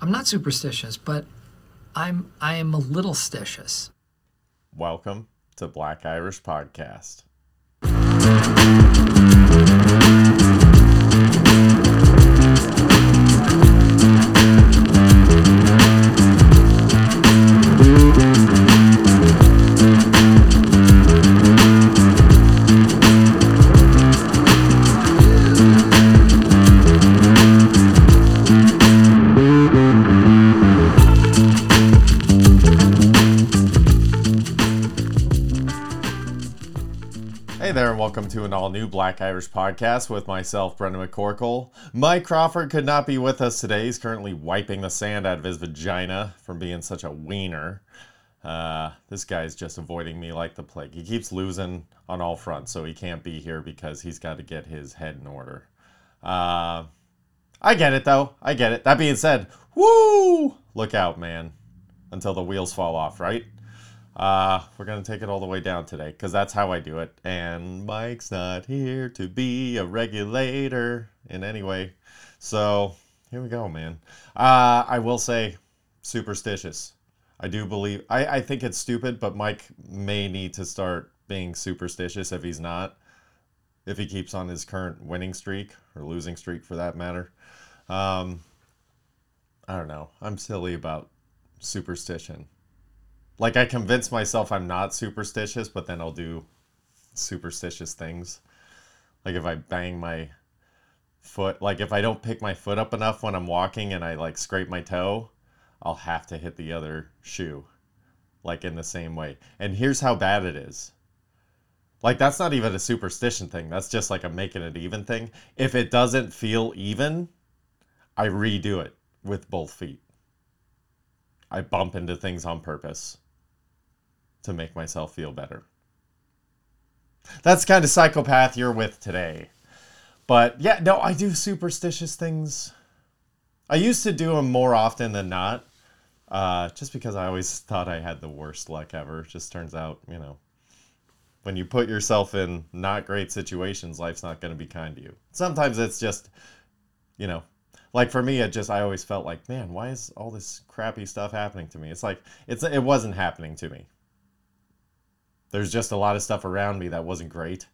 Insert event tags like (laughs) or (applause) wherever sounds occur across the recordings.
I'm not superstitious, but I'm I am a little stitious. Welcome to Black Irish Podcast. An all new Black Irish podcast with myself, Brendan McCorkle. Mike Crawford could not be with us today. He's currently wiping the sand out of his vagina from being such a wiener. Uh, this guy's just avoiding me like the plague. He keeps losing on all fronts, so he can't be here because he's got to get his head in order. Uh, I get it, though. I get it. That being said, woo! Look out, man. Until the wheels fall off, right? Uh, we're going to take it all the way down today because that's how I do it. And Mike's not here to be a regulator in any way. So here we go, man. Uh, I will say superstitious. I do believe, I, I think it's stupid, but Mike may need to start being superstitious if he's not. If he keeps on his current winning streak or losing streak for that matter. Um, I don't know. I'm silly about superstition like I convince myself I'm not superstitious, but then I'll do superstitious things. Like if I bang my foot, like if I don't pick my foot up enough when I'm walking and I like scrape my toe, I'll have to hit the other shoe like in the same way. And here's how bad it is. Like that's not even a superstition thing. That's just like a making it even thing. If it doesn't feel even, I redo it with both feet. I bump into things on purpose to make myself feel better. That's kind of psychopath you're with today. But yeah, no, I do superstitious things. I used to do them more often than not, uh, just because I always thought I had the worst luck ever. Just turns out, you know, when you put yourself in not great situations, life's not going to be kind to you. Sometimes it's just, you know, like for me, it just I always felt like, man, why is all this crappy stuff happening to me? It's like it's it wasn't happening to me there's just a lot of stuff around me that wasn't great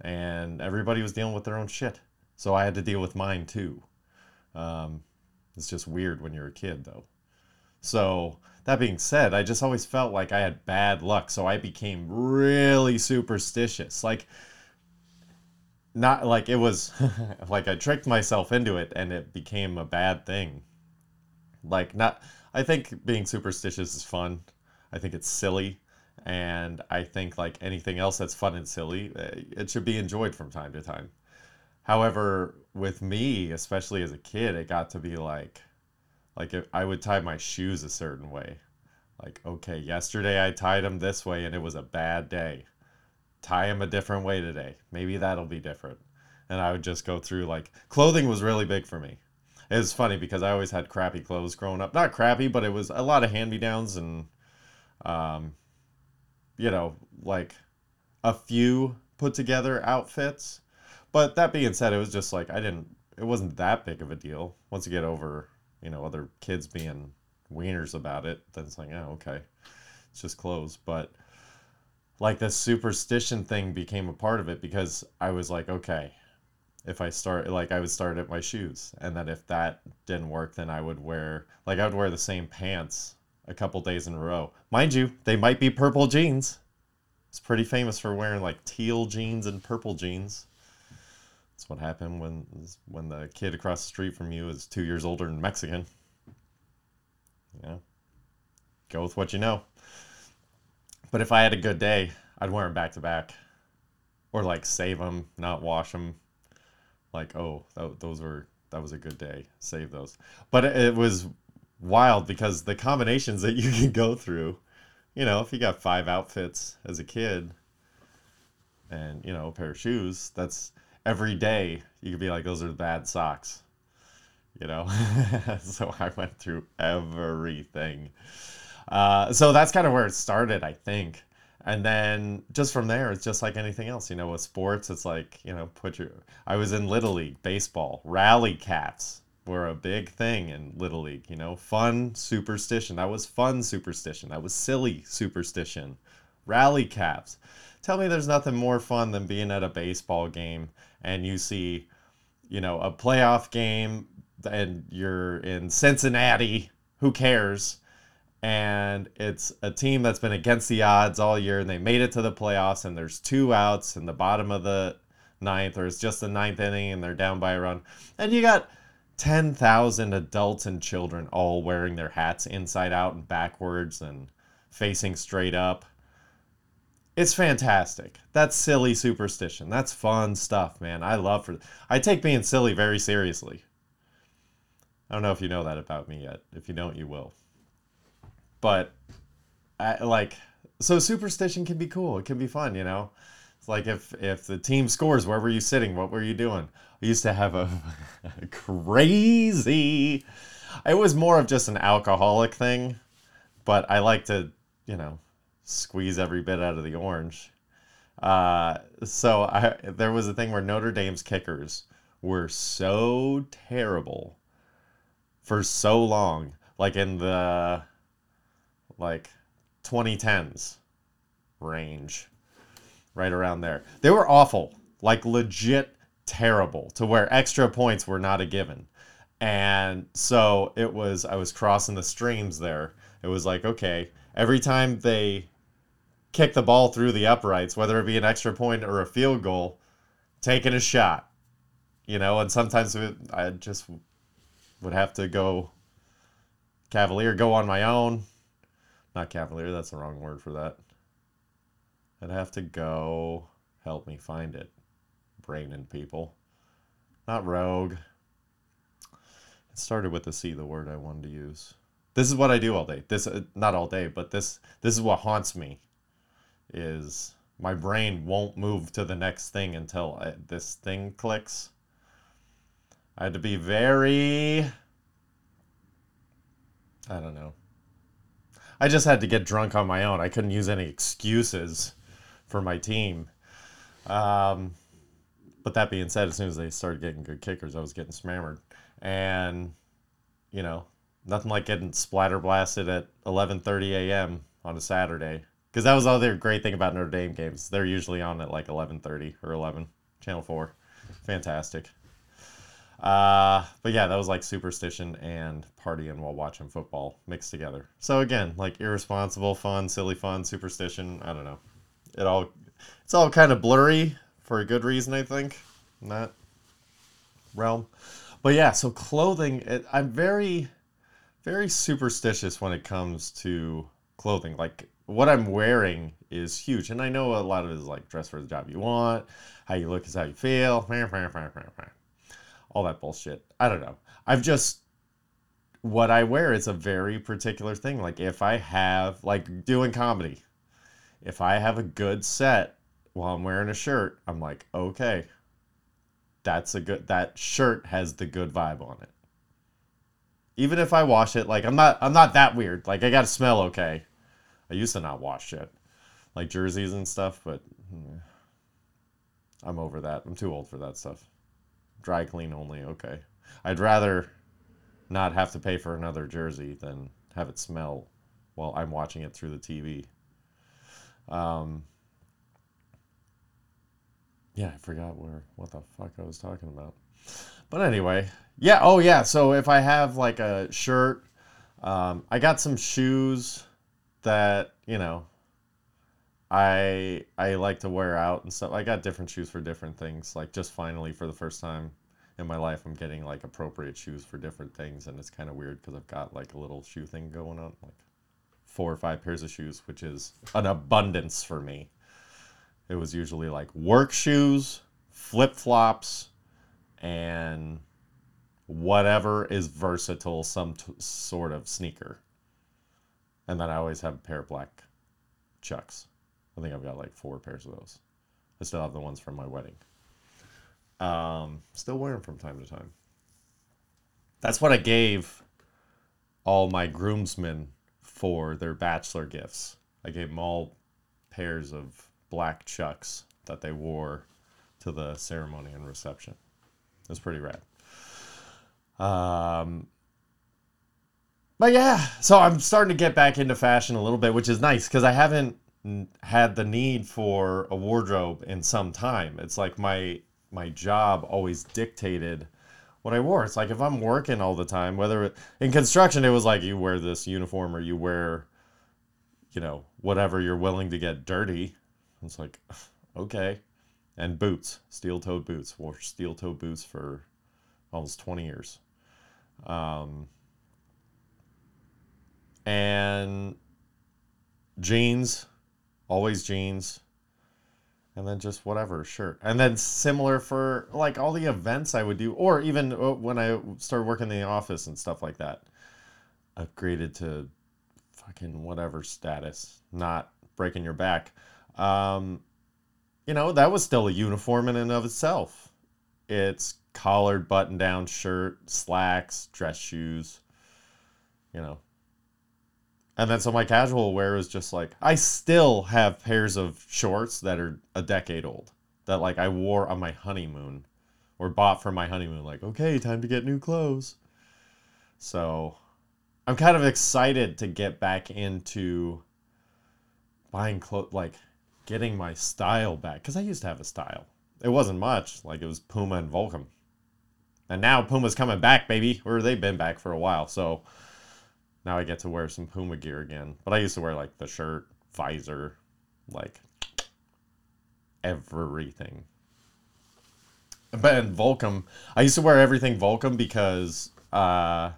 and everybody was dealing with their own shit. So i had to deal with mine too. Um, it's just weird when you're a kid though. So that being said i just always felt like i had bad luck so i became really superstitious. Like not like it was (laughs) like i tricked myself into it and it became a bad thing. Like not i think being superstitious is fun. I think it's silly and I think like anything else that's fun and silly, eh, it should be enjoyed from time to time. However, with me, especially as a kid, it got to be like, like I would tie my shoes a certain way. Like, okay, yesterday I tied them this way and it was a bad day. Tie them a different way today. Maybe that'll be different. And I would just go through like clothing was really big for me. It was funny because I always had crappy clothes growing up. Not crappy, but it was a lot of hand me downs and um, you know, like a few put together outfits. But that being said, it was just like I didn't it wasn't that big of a deal. Once you get over, you know, other kids being wieners about it, then it's like, oh, okay. It's just clothes. But like the superstition thing became a part of it because I was like, okay, if I start like I would start at my shoes. And then if that didn't work, then I would wear like I would wear the same pants a couple days in a row. Mind you, they might be purple jeans. It's pretty famous for wearing like teal jeans and purple jeans. That's what happened when when the kid across the street from you is two years older and Mexican. Yeah, go with what you know. But if I had a good day, I'd wear them back to back, or like save them, not wash them. Like, oh, those were that was a good day. Save those. But it was wild because the combinations that (laughs) you can go through, you know, if you got five outfits as a kid and, you know, a pair of shoes, that's every day you could be like, those are the bad socks, you know? (laughs) so I went through everything. Uh, so that's kind of where it started, I think. And then just from there, it's just like anything else, you know, with sports, it's like, you know, put your, I was in Little League, baseball, rally caps were a big thing in Little League, you know? Fun superstition. That was fun superstition. That was silly superstition. Rally caps. Tell me there's nothing more fun than being at a baseball game and you see, you know, a playoff game and you're in Cincinnati. Who cares? and it's a team that's been against the odds all year and they made it to the playoffs and there's two outs in the bottom of the ninth or it's just the ninth inning and they're down by a run and you got 10,000 adults and children all wearing their hats inside out and backwards and facing straight up. It's fantastic. That's silly superstition. That's fun stuff man. I love for i take being silly very seriously. I don't know if you know that about me yet. If you don't you will. But I, like so superstition can be cool. It can be fun you know? It's like if if the team scores where were you sitting? What were you doing i used to have a, (laughs) crazy it was more of just an alcoholic thing but i like to you know squeeze every bit out of the orange uh, so I, there was a thing where notre dame's kickers were so terrible for so long like in the like 2010s range, right around there. They were awful, like legit terrible, to where extra points were not a given. And so it was, I was crossing the streams there. It was like, okay, every time they kick the ball through the uprights, whether it be an extra point or a field goal, taking a shot, you know, and sometimes I just would have to go Cavalier, go on my own, not cavalier, that's the wrong word for that. I'd have to go help me find it. Brain and people. Not rogue. It started with the C, the word I wanted to use. This is what I do all day. This uh, not all day, but this this is what haunts me. Is my brain won't move to the next thing until I, this thing clicks. I had to be very I don't know. I just had to get drunk on my own. I couldn't use any excuses for my team. Um, but that being said, as soon as they started getting good kickers, I was getting smammered. And, you know, nothing like getting splatter blasted at 11:30 a.m. on a Saturday. Because that was the other great thing about Notre Dame games. They're usually on at like 11:30 or 11, Channel 4. Fantastic. Uh, but yeah, that was like superstition and partying while watching football mixed together. So again, like irresponsible fun, silly fun, superstition. I don't know. It all it's all kind of blurry for a good reason, I think. In that realm. But yeah, so clothing. It, I'm very, very superstitious when it comes to clothing. Like what I'm wearing is huge, and I know a lot of it is like dress for the job you want. How you look is how you feel (laughs) all that bullshit. I don't know. I've just what I wear is a very particular thing. Like if I have like doing comedy, if I have a good set while I'm wearing a shirt, I'm like, okay, that's a good that shirt has the good vibe on it. Even if I wash it, like I'm not I'm not that weird. Like I gotta smell okay. I used to not wash shit. Like jerseys and stuff, but hmm, I'm over that. I'm too old for that stuff dry clean only. Okay. I'd rather not have to pay for another jersey than have it smell while I'm watching it through the TV. Um, yeah, I forgot where what the fuck I was talking about. But anyway, yeah. Oh yeah. So if I have like a shirt, um, I got some shoes that you know I I like to wear out and stuff. I got different shoes for different things. Like just finally for the first time in my life, I'm getting like appropriate shoes for different things, and it's kind of weird because I've got like a little shoe thing going on, like four or five pairs of shoes, which is an abundance for me. It was usually like work shoes, flip flops, and whatever is versatile, some t- sort of sneaker. And then I always have a pair of black chucks. I think I've got like four pairs of those. I still have the ones from my wedding. Um, still wear them from time to time. That's what I gave all my groomsmen for their bachelor gifts. I gave them all pairs of black chucks that they wore to the ceremony and reception. It was pretty rad. Um, but yeah, so I'm starting to get back into fashion a little bit, which is nice because I haven't had the need for a wardrobe in some time. It's like my my job always dictated what I wore. It's like if I'm working all the time, whether it, in construction it was like you wear this uniform or you wear, you know, whatever you're willing to get dirty. It's like, (sighs) okay, and boots, steel-toed boots. Wore steel-toed boots for almost 20 years. Um, and jeans, always jeans, and then just whatever shirt. And then similar for like all the events I would do, or even uh, when I started working in the office and stuff like that, upgraded to fucking whatever status, not breaking your back. Um, you know, that was still a uniform in and of itself. It's collared button down shirt, slacks, dress shoes, you know. And then so my casual wear is just like I still have pairs of shorts that are a decade old that like I wore on my honeymoon or bought for my honeymoon like okay, time to get new clothes. So I'm kind of excited to get back into buying clothes like getting my style back cuz I used to have a style. It wasn't much, like it was Puma and Volcom. And now Puma's coming back, baby. Or they've been back for a while. So now I get to wear some Puma gear again. But I used to wear like the shirt, visor, like everything. But in Volcom, I used to wear everything Volcom because uh,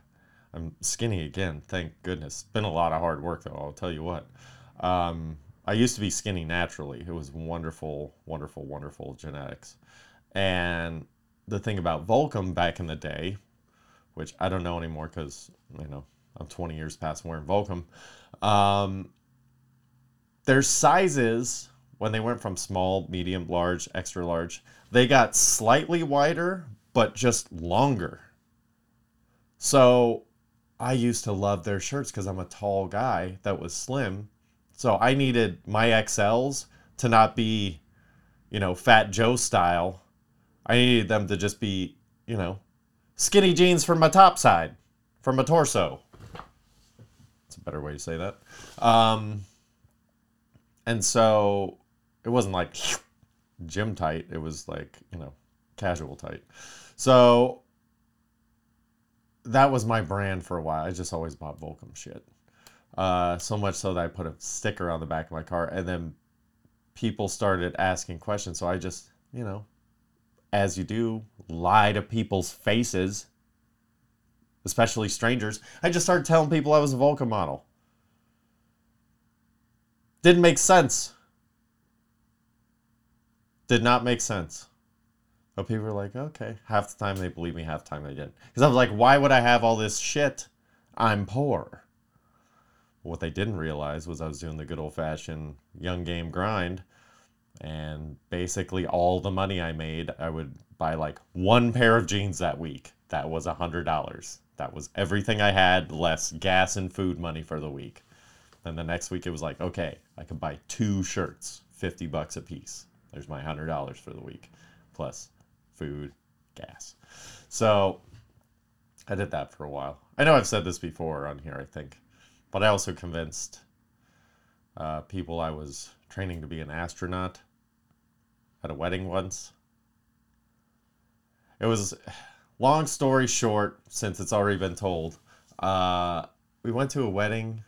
I'm skinny again. Thank goodness. Been a lot of hard work though. I'll tell you what. Um, I used to be skinny naturally. It was wonderful, wonderful, wonderful genetics. And the thing about Volcom back in the day, which I don't know anymore because you know I'm 20 years past wearing Volcom. Um, their sizes when they went from small, medium, large, extra large, they got slightly wider but just longer. So I used to love their shirts because I'm a tall guy that was slim. So I needed my XLs to not be, you know, Fat Joe style. I needed them to just be, you know, skinny jeans from my top side, from my torso. That's a better way to say that. Um, and so it wasn't like (sniffs) gym tight. It was like, you know, casual tight. So that was my brand for a while. I just always bought Volcom shit. Uh, so much so that I put a sticker on the back of my car, and then people started asking questions. So I just, you know, as you do, lie to people's faces, especially strangers. I just started telling people I was a Volcom model. Didn't make sense. Did not make sense. But people were like, okay. Half the time they believe me, half the time they didn't. Because I was like, why would I have all this shit? I'm poor. What they didn't realize was I was doing the good old fashioned young game grind. And basically, all the money I made, I would buy like one pair of jeans that week. That was a $100. That was everything I had, less gas and food money for the week. Then the next week, it was like, okay, I could buy two shirts, 50 bucks a piece. There's my $100 for the week, plus food, gas. So I did that for a while. I know I've said this before on here, I think, but I also convinced uh, people I was training to be an astronaut at a wedding once. It was long story short, since it's already been told. Uh, we went to a wedding.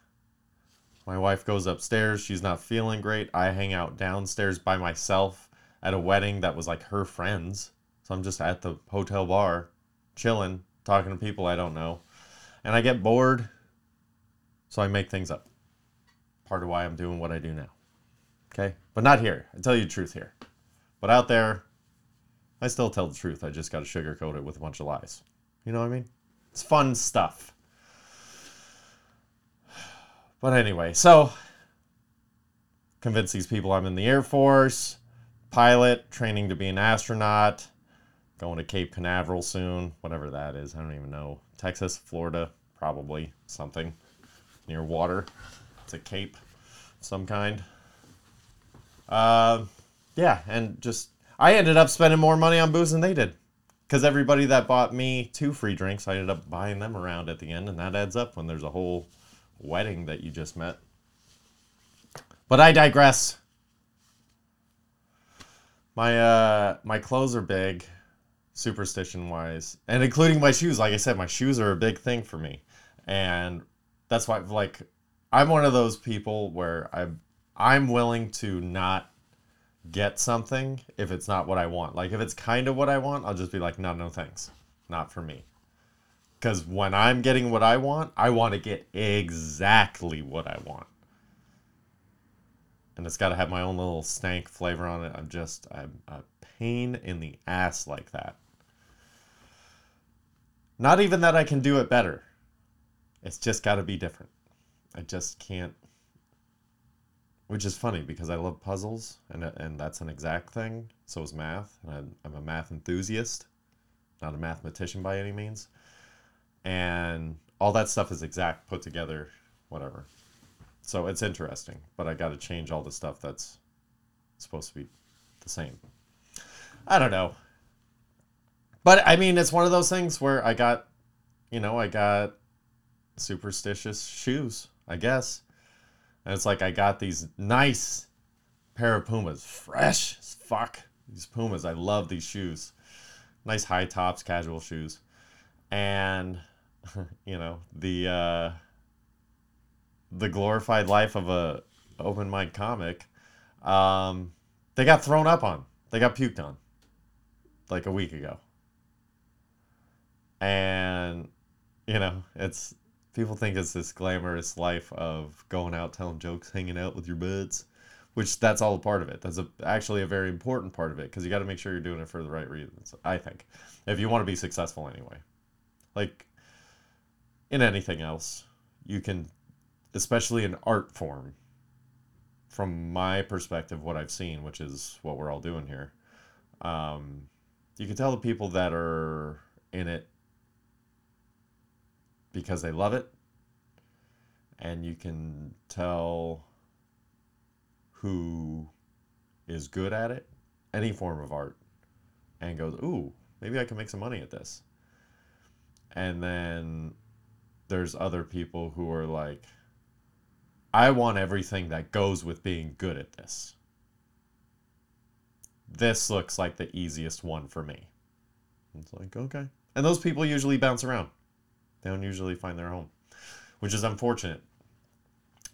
My wife goes upstairs. She's not feeling great. I hang out downstairs by myself at a wedding that was like her friends. So I'm just at the hotel bar, chilling, talking to people I don't know. And I get bored. So I make things up. Part of why I'm doing what I do now. Okay? But not here. I tell you the truth here. But out there, I still tell the truth. I just got to sugarcoat it with a bunch of lies. You know what I mean? It's fun stuff. But anyway, so convince these people I'm in the Air Force, pilot, training to be an astronaut, going to Cape Canaveral soon, whatever that is. I don't even know. Texas, Florida, probably something near water. It's a cape of some kind. Uh, yeah, and just I ended up spending more money on booze than they did because everybody that bought me two free drinks, I ended up buying them around at the end, and that adds up when there's a whole wedding that you just met. But I digress. My uh my clothes are big, superstition wise, and including my shoes. Like I said, my shoes are a big thing for me, and that's why like I'm one of those people where I'm I'm willing to not get something if it's not what I want. Like if it's kind of what I want, I'll just be like, no, no, thanks, not for me. Because when I'm getting what I want, I want to get exactly what I want and it's got to have my own little stank flavor on it. I'm just I'm a pain in the ass like that. Not even that I can do it better. It's just got to be different. I just can't. Which is funny because I love puzzles and and that's an exact thing. So is math. And I'm a math enthusiast, not a mathematician by any means. And all that stuff is exact put together, whatever. So it's interesting, but I got to change all the stuff that's supposed to be the same. I don't know. But I mean, it's one of those things where I got, you know, I got superstitious shoes, I guess. And it's like I got these nice pair of Pumas, fresh as fuck. These Pumas, I love these shoes. Nice high tops, casual shoes. And, (laughs) you know, the, uh, the glorified life of a open mic comic, um, they got thrown up on. They got puked on like a week ago. And you know, it's people think it's this glamorous life of going out telling jokes, hanging out with your buds, which that's all a part of it. That's a, actually a very important part of it because you got to make sure you're doing it for the right reasons. I think, if you want to be successful anyway, like in anything else, you can especially in art form, from my perspective, what I've seen, which is what we're all doing here, um, you can tell the people that are in it because they love it, and you can tell who is good at it, any form of art, and goes, ooh, maybe I can make some money at this. And then there's other people who are like, I want everything that goes with being good at this. This looks like the easiest one for me. It's like, okay. And those people usually bounce around. They don't usually find their home, which is unfortunate.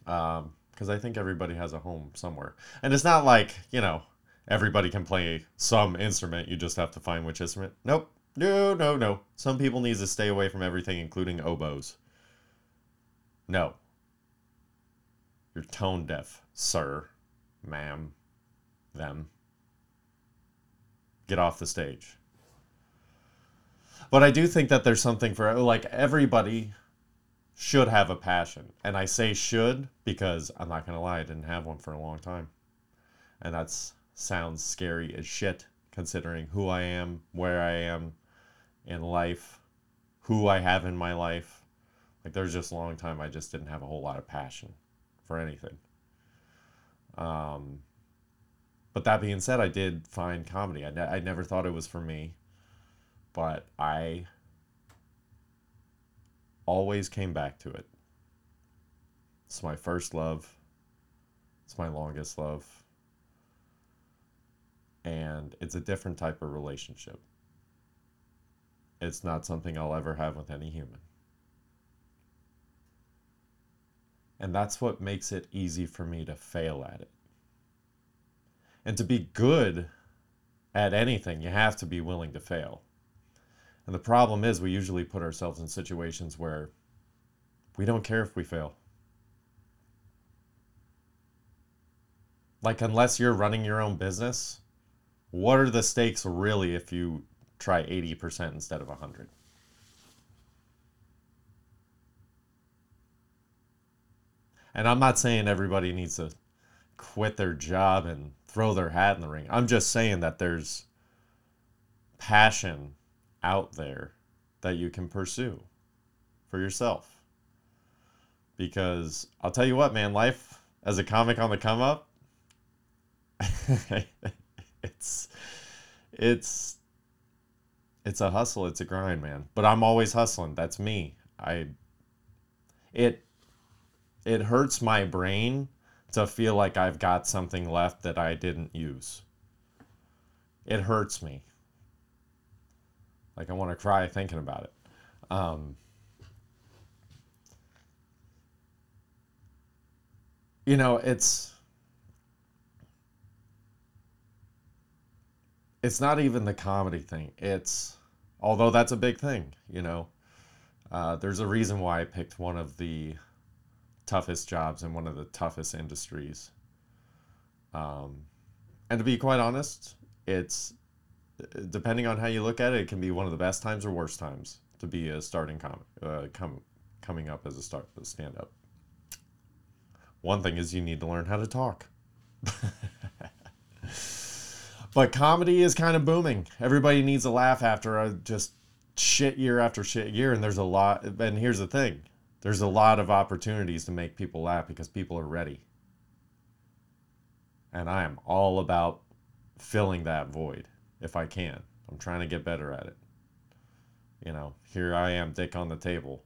Because um, I think everybody has a home somewhere. And it's not like, you know, everybody can play some instrument. You just have to find which instrument. Nope. No, no, no. Some people need to stay away from everything, including oboes. No, you're tone deaf, sir, ma'am, them. Get off the stage. But I do think that there's something for, like, everybody should have a passion. And I say should because I'm not going to lie, I didn't have one for a long time. And that sounds scary as shit considering who I am, where I am in life, who I have in my life. Like, there's just a long time I just didn't have a whole lot of passion for anything. Um, but that being said, I did find comedy. I, ne- I never thought it was for me, but I always came back to it. It's my first love. It's my longest love. And it's a different type of relationship. It's not something I'll ever have with any human. And that's what makes it easy for me to fail at it. And to be good at anything, you have to be willing to fail. And the problem is, we usually put ourselves in situations where we don't care if we fail. Like, unless you're running your own business, what are the stakes really if you try 80% instead of 100? And I'm not saying everybody needs to quit their job and throw their hat in the ring. I'm just saying that there's passion out there that you can pursue for yourself. Because I'll tell you what, man, life as a comic on the come up, (laughs) it's it's it's a hustle, it's a grind, man. But I'm always hustling. That's me. I it it hurts my brain to feel like I've got something left that I didn't use. It hurts me. Like I want to cry thinking about it. Um, you know, it's it's not even the comedy thing. It's although that's a big thing, you know. Uh, there's a reason why I picked one of the toughest jobs in one of the toughest industries. Um, and to be quite honest, it's depending on how you look at it, it can be one of the best times or worst times to be a starting comic, uh, com- coming up as a start stand up. One thing is you need to learn how to talk. (laughs) but comedy is kind of booming. Everybody needs a laugh after a just shit year after shit year, and there's a lot. And here's the thing: there's a lot of opportunities to make people laugh because people are ready. And I am all about filling that void if I can. I'm trying to get better at it. You know, here I am, dick on the table.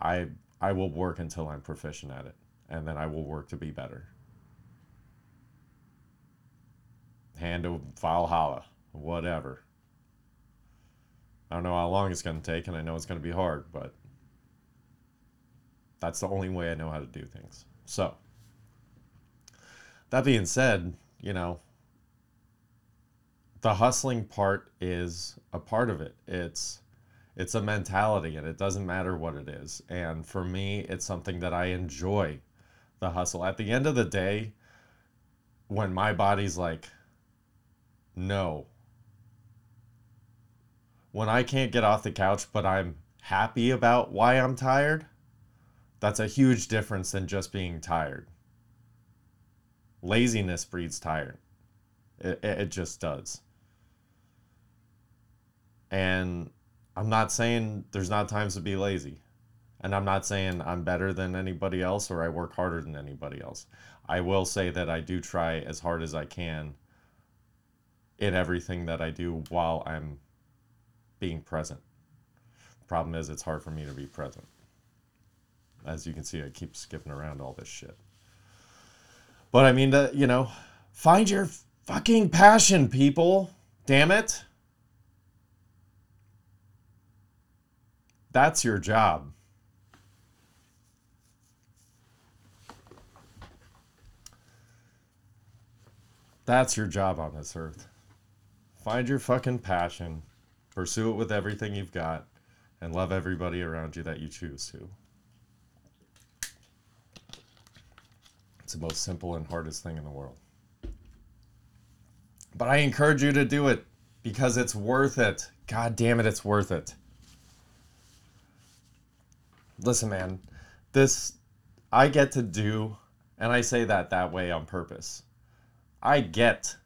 I I will work until I'm proficient at it, and then I will work to be better. Hand to Valhalla, whatever. I don't know how long it's going to take, and I know it's going to be hard, but that's the only way I know how to do things. So, that being said, you know, the hustling part is a part of it. It's it's a mentality and it doesn't matter what it is. And for me, it's something that I enjoy the hustle. At the end of the day, when my body's like no. When I can't get off the couch but I'm happy about why I'm tired, that's a huge difference than just being tired. Laziness breeds tired. It, it just does. And I'm not saying there's not times to be lazy. And I'm not saying I'm better than anybody else or I work harder than anybody else. I will say that I do try as hard as I can in everything that I do while I'm being present. Problem is, it's hard for me to be present. As you can see, I keep skipping around all this shit. But I mean, the, you know, find your fucking passion, people. Damn it. That's your job. That's your job on this earth. Find your fucking passion, pursue it with everything you've got, and love everybody around you that you choose to. It's the most simple and hardest thing in the world. But I encourage you to do it because it's worth it. God damn it, it's worth it. Listen, man, this I get to do, and I say that that way on purpose. I get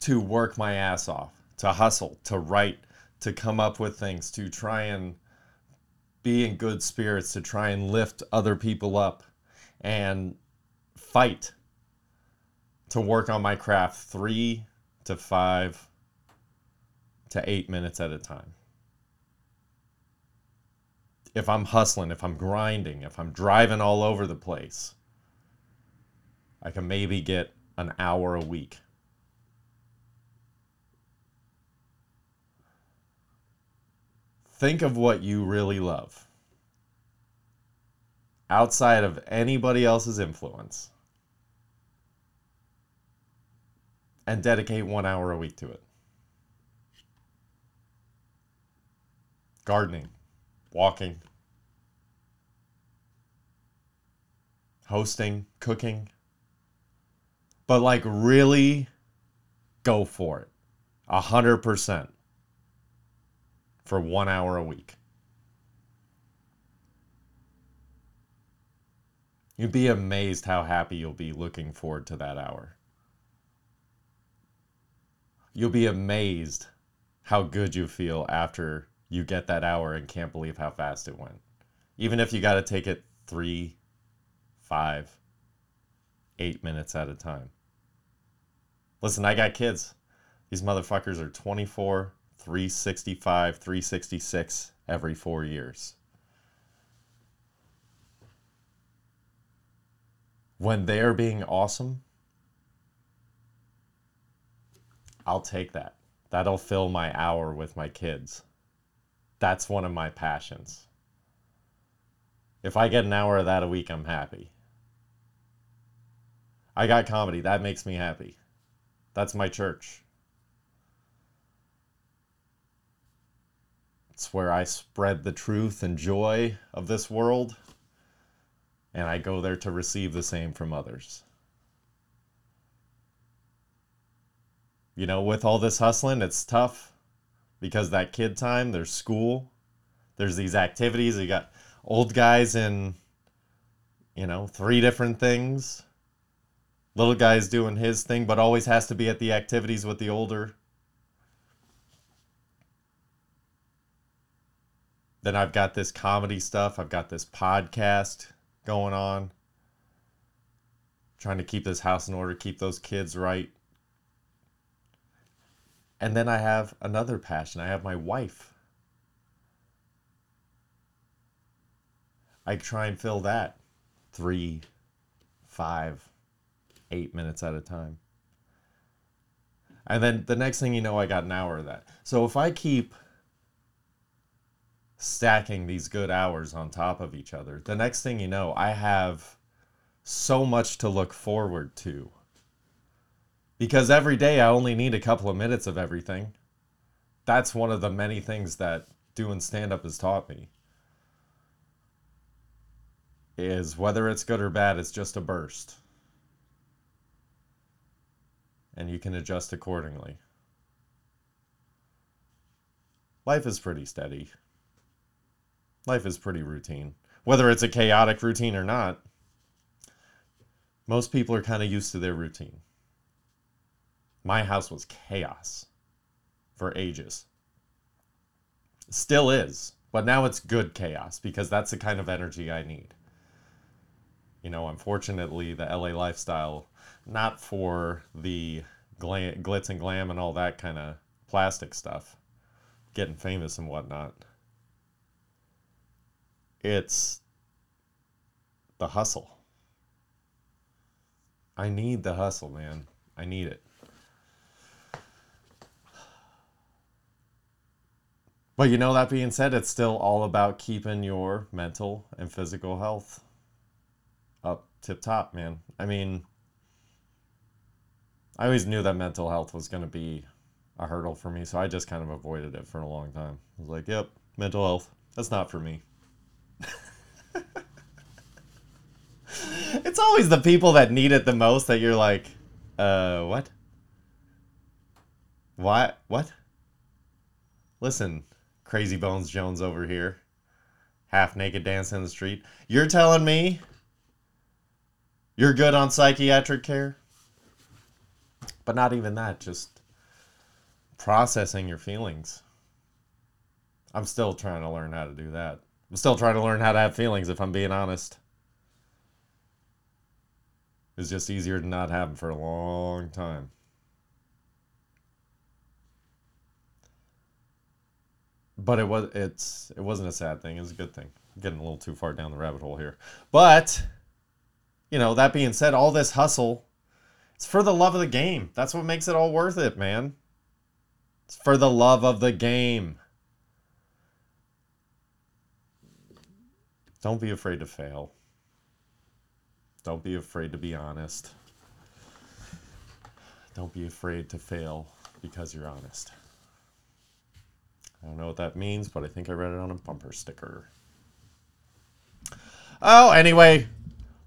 to work my ass off, to hustle, to write, to come up with things, to try and be in good spirits, to try and lift other people up and fight to work on my craft three to five to eight minutes at a time. If I'm hustling, if I'm grinding, if I'm driving all over the place, I can maybe get an hour a week. Think of what you really love outside of anybody else's influence and dedicate one hour a week to it. Gardening, walking, hosting, cooking. But like really go for it. A hundred percent for one hour a week. You'd be amazed how happy you'll be looking forward to that hour. You'll be amazed how good you feel after you get that hour and can't believe how fast it went. Even if you got to take it three, five, eight minutes at a time. Listen, I got kids. These motherfuckers are 24, 365, 366 every four years. When they're being awesome, I'll take that. That'll fill my hour with my kids. That's one of my passions. If I get an hour of that a week, I'm happy. I got comedy. That makes me happy. That's my church. It's where I spread the truth and joy of this world, and I go there to receive the same from others. You know, with all this hustling, it's tough because that kid time, there's school, there's these activities. You got old guys in, you know, three different things. Little guy's doing his thing, but always has to be at the activities with the older. Then I've got this comedy stuff. I've got this podcast going on. Trying to keep this house in order, keep those kids right. And then I have another passion. I have my wife. I try and fill that three, five, eight minutes at a time. And then the next thing you know, I got an hour of that. So if I keep stacking these good hours on top of each other, the next thing you know, I have so much to look forward to. Because every day I only need a couple of minutes of everything. That's one of the many things that doing stand up has taught me. Is whether it's good or bad, it's just a burst. And you can adjust accordingly. Life is pretty steady. Life is pretty routine. Whether it's a chaotic routine or not, most people are kind of used to their routine. My house was chaos for ages. Still is, but now it's good chaos because that's the kind of energy I need. You know, unfortunately, the LA lifestyle, not for the gla- glitz and glam and all that kind of plastic stuff, getting famous and whatnot. It's the hustle. I need the hustle, man. I need it. But you know, that being said, it's still all about keeping your mental and physical health up tip top, man. I mean, I always knew that mental health was going to be a hurdle for me, so I just kind of avoided it for a long time. I was like, yep, mental health, that's not for me. (laughs) it's always the people that need it the most that you're like, uh, what? What? What? Listen, Crazy Bones Jones over here, half naked dancing in the street. You're telling me you're good on psychiatric care? But not even that, just processing your feelings. I'm still trying to learn how to do that. I'm still trying to learn how to have feelings, if I'm being honest. It's just easier to not have them for a long time. But it was it's it wasn't a sad thing. It was a good thing. I'm getting a little too far down the rabbit hole here. But you know, that being said, all this hustle, it's for the love of the game. That's what makes it all worth it, man. It's for the love of the game. Don't be afraid to fail. Don't be afraid to be honest. Don't be afraid to fail because you're honest. I don't know what that means, but I think I read it on a bumper sticker. Oh, anyway,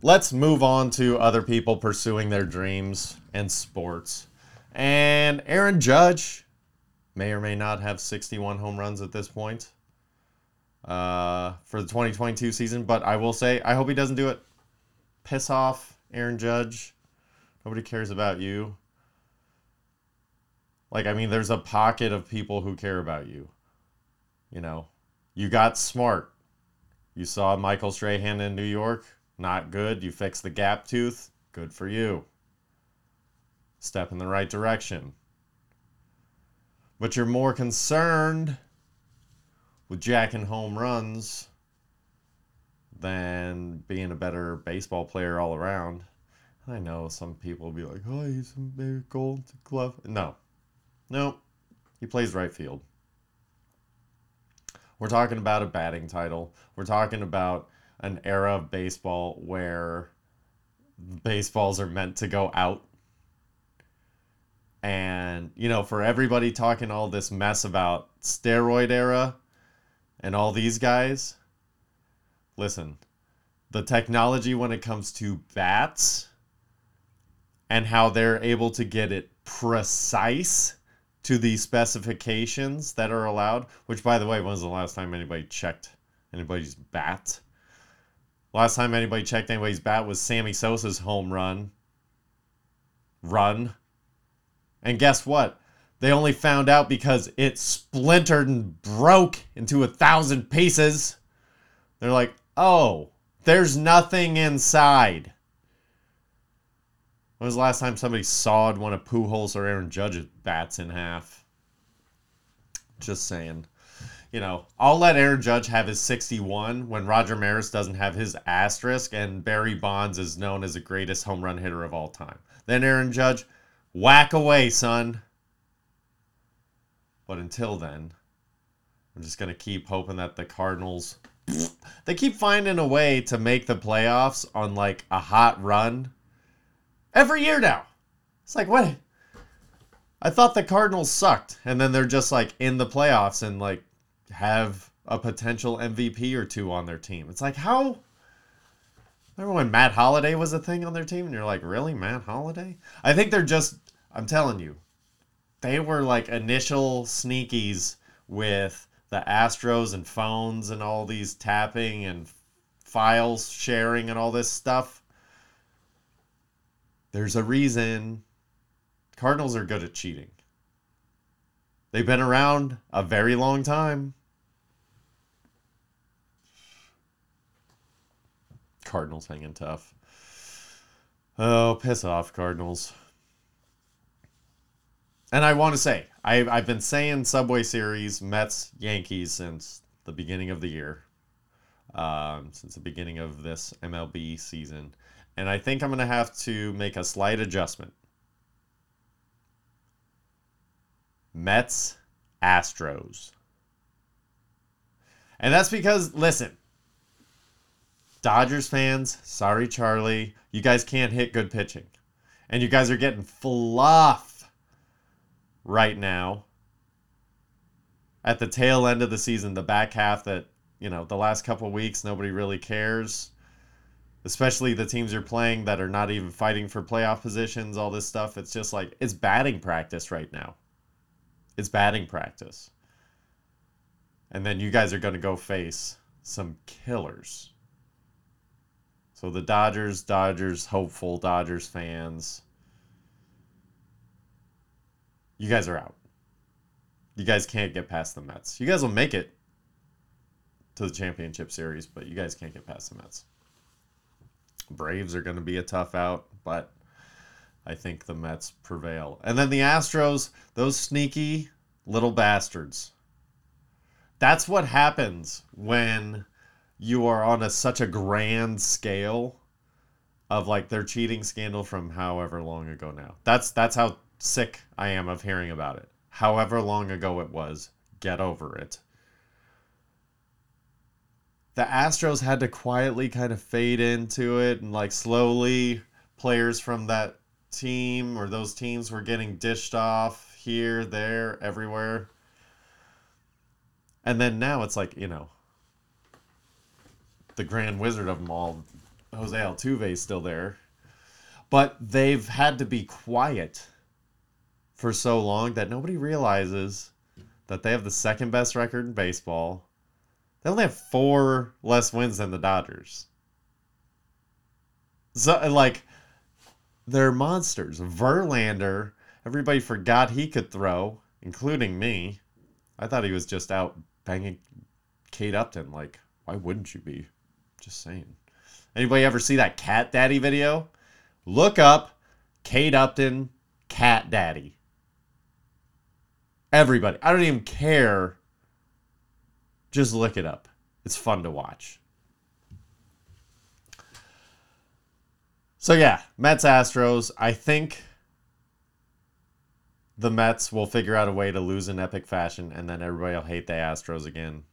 let's move on to other people pursuing their dreams and sports. And Aaron Judge may or may not have 61 home runs at this point uh, for the 2022 season, but I will say I hope he doesn't do it. Piss off, Aaron Judge. Nobody cares about you. Like, I mean, there's a pocket of people who care about you. You know, you got smart. You saw Michael Strahan in New York. Not good. You fixed the gap tooth. Good for you. Step in the right direction. but you're more concerned with jacking home runs than being a better baseball player all around. I know some people will be like, oh, he's a big gold glove. No. No. He plays right field. We're talking about a batting title. We're talking about an era of baseball where baseballs are meant to go out. And, you know, for everybody talking all this mess about steroid era and all these guys, listen, the technology when it comes to bats and how they're able to get it precise to the specifications that are allowed, which by the way, when was the last time anybody checked anybody's bat? Last time anybody checked anybody's bat was Sammy Sosa's home run. Run. And guess what? They only found out because it splintered and broke into a thousand pieces. They're like, oh, there's nothing inside. When was the last time somebody sawed one of Pujols or Aaron Judge's bats in half? Just saying. You know, I'll let Aaron Judge have his 61 when Roger Maris doesn't have his asterisk and Barry Bonds is known as the greatest home run hitter of all time. Then Aaron Judge, whack away, son. But until then, I'm just going to keep hoping that the Cardinals they keep finding a way to make the playoffs on like a hot run every year now. It's like what? I thought the Cardinals sucked, and then they're just like in the playoffs and like have a potential MVP or two on their team. It's like how. Remember when Matt Holliday was a thing on their team, and you're like, really, Matt Holliday? I think they're just. I'm telling you, they were like initial sneakies with the Astros and phones and all these tapping and files sharing and all this stuff. There's a reason Cardinals are good at cheating. They've been around a very long time. Cardinals hanging tough. Oh, piss off, Cardinals. And I want to say, I, I've been saying Subway Series, Mets, Yankees since the beginning of the year, um, since the beginning of this MLB season. And I think I'm going to have to make a slight adjustment. Mets, Astros. And that's because, listen, Dodgers fans, sorry, Charlie, you guys can't hit good pitching. And you guys are getting fluff right now at the tail end of the season, the back half that, you know, the last couple weeks, nobody really cares. Especially the teams you're playing that are not even fighting for playoff positions, all this stuff. It's just like, it's batting practice right now. It's batting practice. And then you guys are going to go face some killers. So the Dodgers, Dodgers, hopeful Dodgers fans, you guys are out. You guys can't get past the Mets. You guys will make it to the championship series, but you guys can't get past the Mets. Braves are going to be a tough out, but I think the Mets prevail. And then the Astros, those sneaky little bastards. That's what happens when you are on a such a grand scale of like their cheating scandal from however long ago now. That's that's how sick I am of hearing about it. However long ago it was, get over it. The Astros had to quietly kind of fade into it and like slowly players from that team or those teams were getting dished off here, there, everywhere. And then now it's like, you know, the grand wizard of them all, Jose Altuve, is still there. But they've had to be quiet for so long that nobody realizes that they have the second best record in baseball. They only have four less wins than the Dodgers. So, uh, like, they're monsters. Verlander, everybody forgot he could throw, including me. I thought he was just out banging Kate Upton. Like, why wouldn't you be? Just saying. Anybody ever see that Cat Daddy video? Look up Kate Upton Cat Daddy. Everybody. I don't even care. Just look it up. It's fun to watch. So yeah, Mets Astros. I think the Mets will figure out a way to lose in epic fashion, and then everybody will hate the Astros again.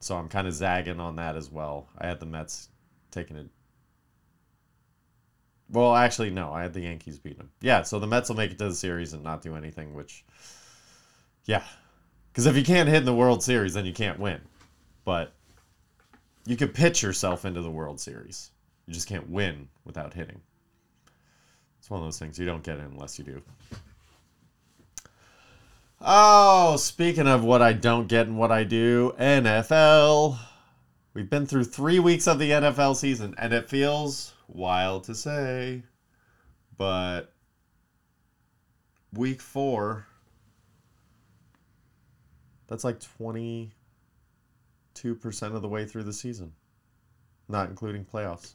So I'm kind of zagging on that as well. I had the Mets taking it. Well, actually, no. I had the Yankees beating them. Yeah, so the Mets will make it to the series and not do anything, which, yeah. Because if you can't hit in the World Series, then you can't win. But you could pitch yourself into the World Series. You just can't win without hitting. It's one of those things you don't get unless you do. Oh, speaking of what I don't get and what I do, NFL. We've been through three weeks of the NFL season, and it feels wild to say, but week four, that's like 22% of the way through the season, not including playoffs.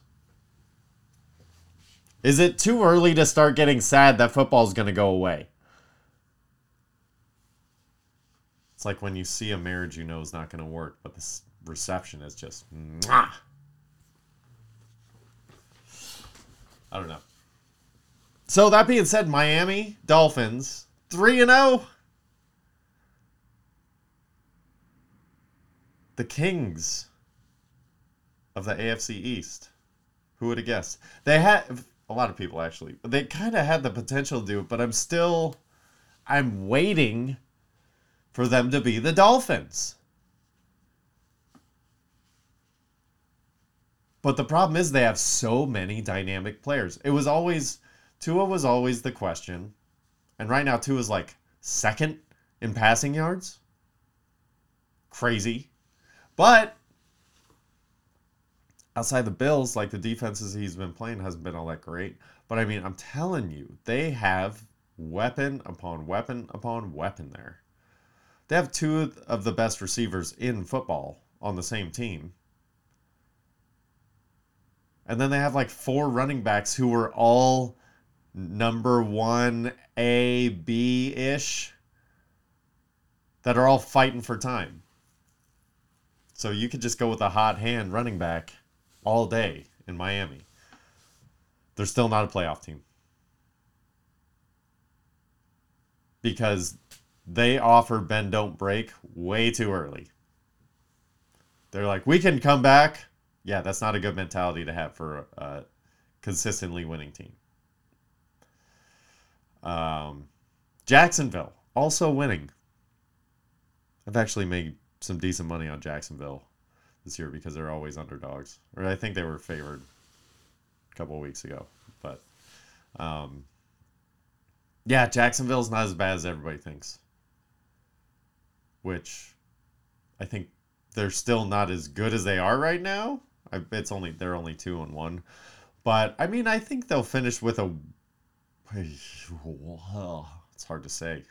Is it too early to start getting sad that football's going to go away? It's like when you see a marriage you know is not going to work, but this reception is just mwah. I don't know. So that being said, Miami Dolphins 3 and 0. The Kings of the AFC East. Who would have guessed? They had a lot of people actually. They kind of had the potential to do it, but I'm still I'm waiting for them to be the Dolphins. But the problem is they have so many dynamic players. It was always Tua was always the question. And right now Tua is like second in passing yards. Crazy. But outside the Bills, like the defenses he's been playing hasn't been all that great. But I mean, I'm telling you, they have weapon upon weapon upon weapon there. They have two of the best receivers in football on the same team. And then they have like four running backs who are all number one A, B ish that are all fighting for time. So you could just go with a hot hand running back all day in Miami. They're still not a playoff team. Because they offer Ben don't break way too early. They're like, we can come back. Yeah, that's not a good mentality to have for a consistently winning team. Um, Jacksonville also winning. I've actually made some decent money on Jacksonville this year because they're always underdogs. Or I think they were favored a couple weeks ago. But um, yeah, Jacksonville's not as bad as everybody thinks. Which I think they're still not as good as they are right now. I, it's only they're only two and one, but I mean I think they'll finish with a. (sighs) It's hard to say.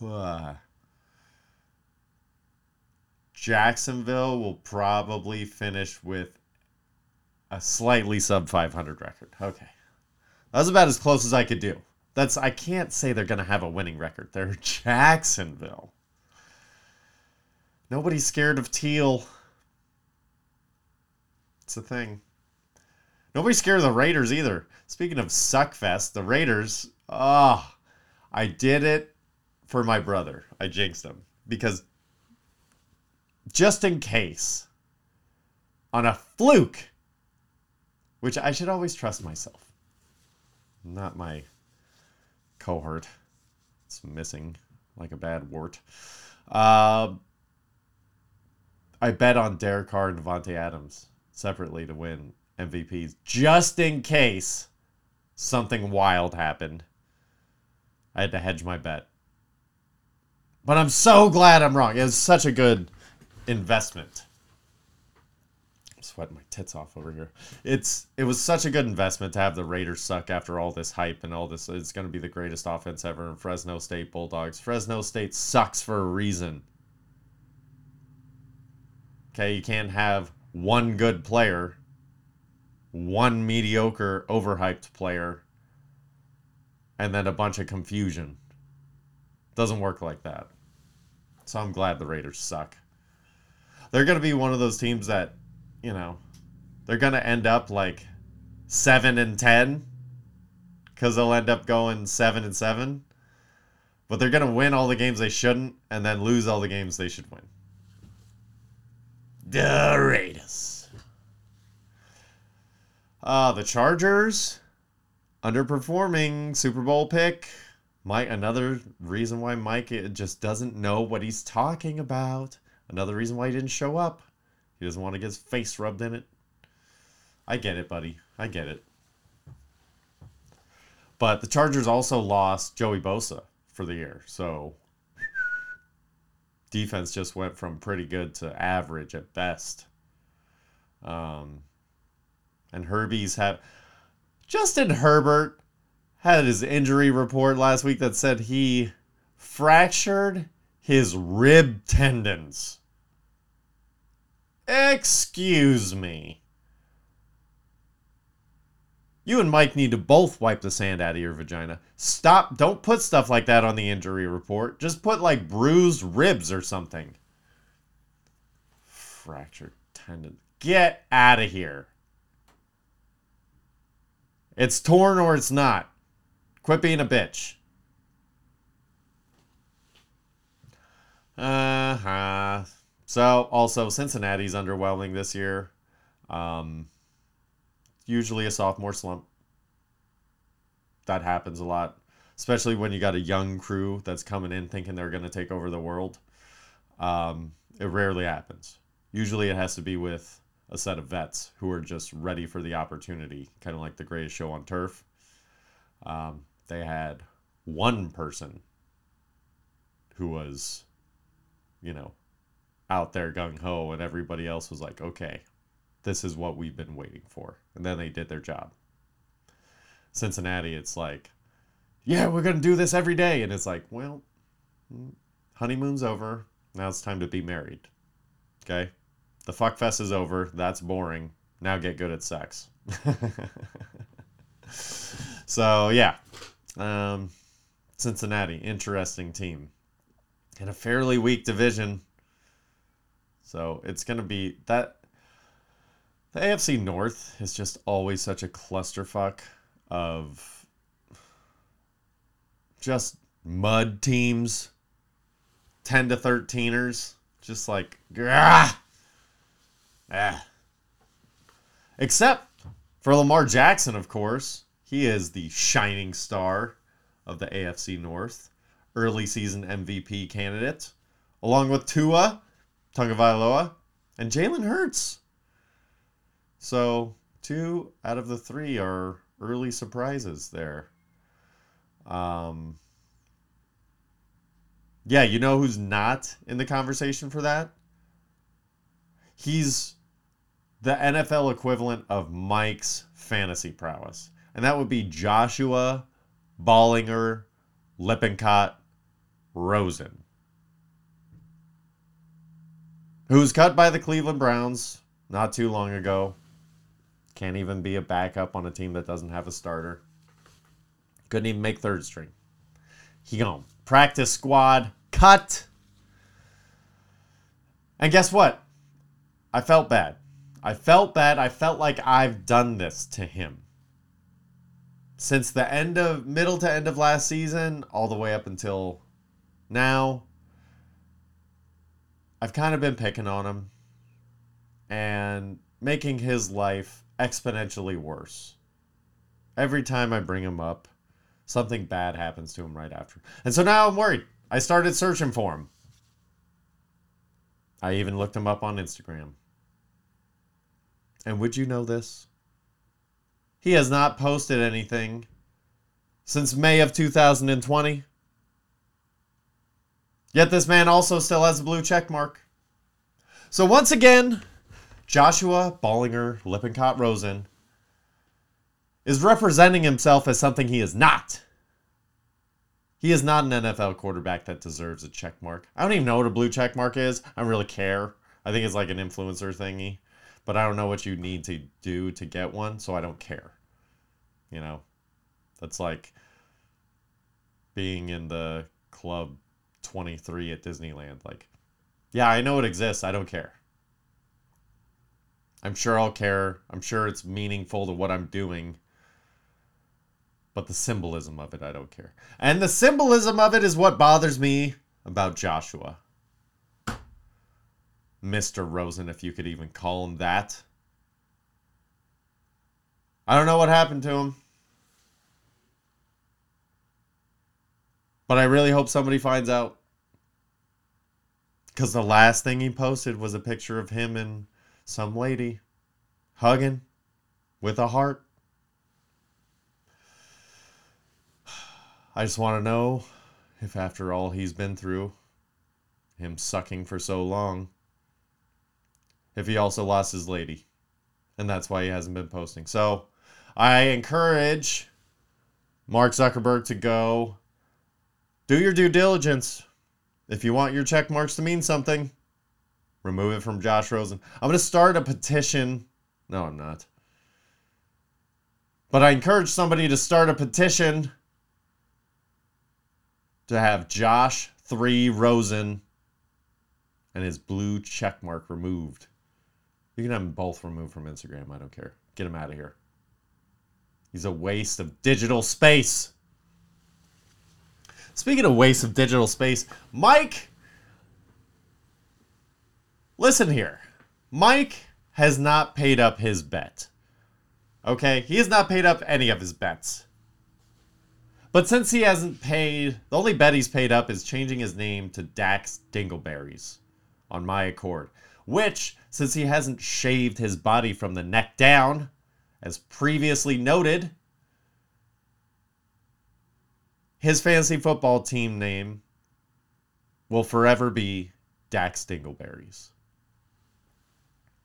(sighs) Jacksonville will probably finish with a slightly sub 500 record. Okay. That was about as close as I could do. That's I can't say they're going to have a winning record. They're (laughs) Jacksonville. Nobody's scared of Teal. It's a thing. Nobody's scared of the Raiders either. Speaking of Suckfest, the Raiders, ah, oh, I did it for my brother. I jinxed him because just in case, on a fluke, which I should always trust myself, not my cohort. It's missing like a bad wart. Uh, I bet on Derek Carr and Davante Adams separately to win MVPs just in case something wild happened. I had to hedge my bet. But I'm so glad I'm wrong. It was such a good investment. I'm sweating my tits off over here. It's it was such a good investment to have the Raiders suck after all this hype and all this. It's going to be the greatest offense ever in Fresno State Bulldogs. Fresno State sucks for a reason. Okay, you can't have one good player, one mediocre, overhyped player, and then a bunch of confusion. Doesn't work like that. So I'm glad the Raiders suck. They're going to be one of those teams that, you know, they're going to end up like 7 and 10 cuz they'll end up going 7 and 7. But they're going to win all the games they shouldn't and then lose all the games they should win. The Raiders. Uh, the Chargers underperforming Super Bowl pick. Mike, another reason why Mike just doesn't know what he's talking about. Another reason why he didn't show up. He doesn't want to get his face rubbed in it. I get it, buddy. I get it. But the Chargers also lost Joey Bosa for the year. So defense just went from pretty good to average at best. Um, and Herbie's have Justin Herbert had his injury report last week that said he fractured his rib tendons. Excuse me. You and Mike need to both wipe the sand out of your vagina. Stop. Don't put stuff like that on the injury report. Just put like bruised ribs or something. Fractured tendon. Get out of here. It's torn or it's not. Quit being a bitch. Uh huh. So, also, Cincinnati's underwhelming this year. Um, usually a sophomore slump. That happens a lot, especially when you got a young crew that's coming in thinking they're going to take over the world. Um, it rarely happens. Usually, it has to be with a set of vets who are just ready for the opportunity, kind of like the greatest show on turf. Um, they had one person who was, you know, out there gung ho, and everybody else was like, okay, this is what we've been waiting for. And then they did their job. Cincinnati, it's like, yeah, we're going to do this every day. And it's like, well, honeymoon's over. Now it's time to be married. Okay? The fuck fest is over. That's boring. Now get good at sex. (laughs) so, yeah. Um, Cincinnati, interesting team. In a fairly weak division. So it's going to be that. The AFC North is just always such a clusterfuck of just mud teams, 10 to 13ers. Just like, ah, ah. Except for Lamar Jackson, of course. He is the shining star of the AFC North, early season MVP candidate, along with Tua, Tagovailoa, and Jalen Hurts. So two out of the three are early surprises there. Um, yeah, you know who's not in the conversation for that? He's the NFL equivalent of Mike's fantasy prowess. And that would be Joshua Ballinger Lippincott Rosen. Who was cut by the Cleveland Browns not too long ago. Can't even be a backup on a team that doesn't have a starter. Couldn't even make third string. He gone. Practice squad cut. And guess what? I felt bad. I felt bad. I felt like I've done this to him. Since the end of middle to end of last season, all the way up until now, I've kind of been picking on him and making his life exponentially worse. Every time I bring him up, something bad happens to him right after. And so now I'm worried. I started searching for him. I even looked him up on Instagram. And would you know this? He has not posted anything since May of 2020. Yet this man also still has a blue check mark. So once again, Joshua Ballinger Lippincott Rosen is representing himself as something he is not. He is not an NFL quarterback that deserves a check mark. I don't even know what a blue check mark is. I don't really care. I think it's like an influencer thingy, but I don't know what you need to do to get one, so I don't care. You know, that's like being in the club 23 at Disneyland. Like, yeah, I know it exists. I don't care. I'm sure I'll care. I'm sure it's meaningful to what I'm doing. But the symbolism of it, I don't care. And the symbolism of it is what bothers me about Joshua. Mr. Rosen, if you could even call him that. I don't know what happened to him. But I really hope somebody finds out. Because the last thing he posted was a picture of him and some lady hugging with a heart. I just want to know if, after all he's been through, him sucking for so long, if he also lost his lady. And that's why he hasn't been posting. So I encourage Mark Zuckerberg to go do your due diligence. If you want your check marks to mean something, remove it from Josh Rosen. I'm going to start a petition. No, I'm not. But I encourage somebody to start a petition to have Josh 3 Rosen and his blue check mark removed. You can have them both removed from Instagram. I don't care. Get him out of here. He's a waste of digital space. Speaking of waste of digital space, Mike, listen here. Mike has not paid up his bet. Okay? He has not paid up any of his bets. But since he hasn't paid, the only bet he's paid up is changing his name to Dax Dingleberries on my accord. Which, since he hasn't shaved his body from the neck down, as previously noted, his fantasy football team name will forever be Dax Dingleberries.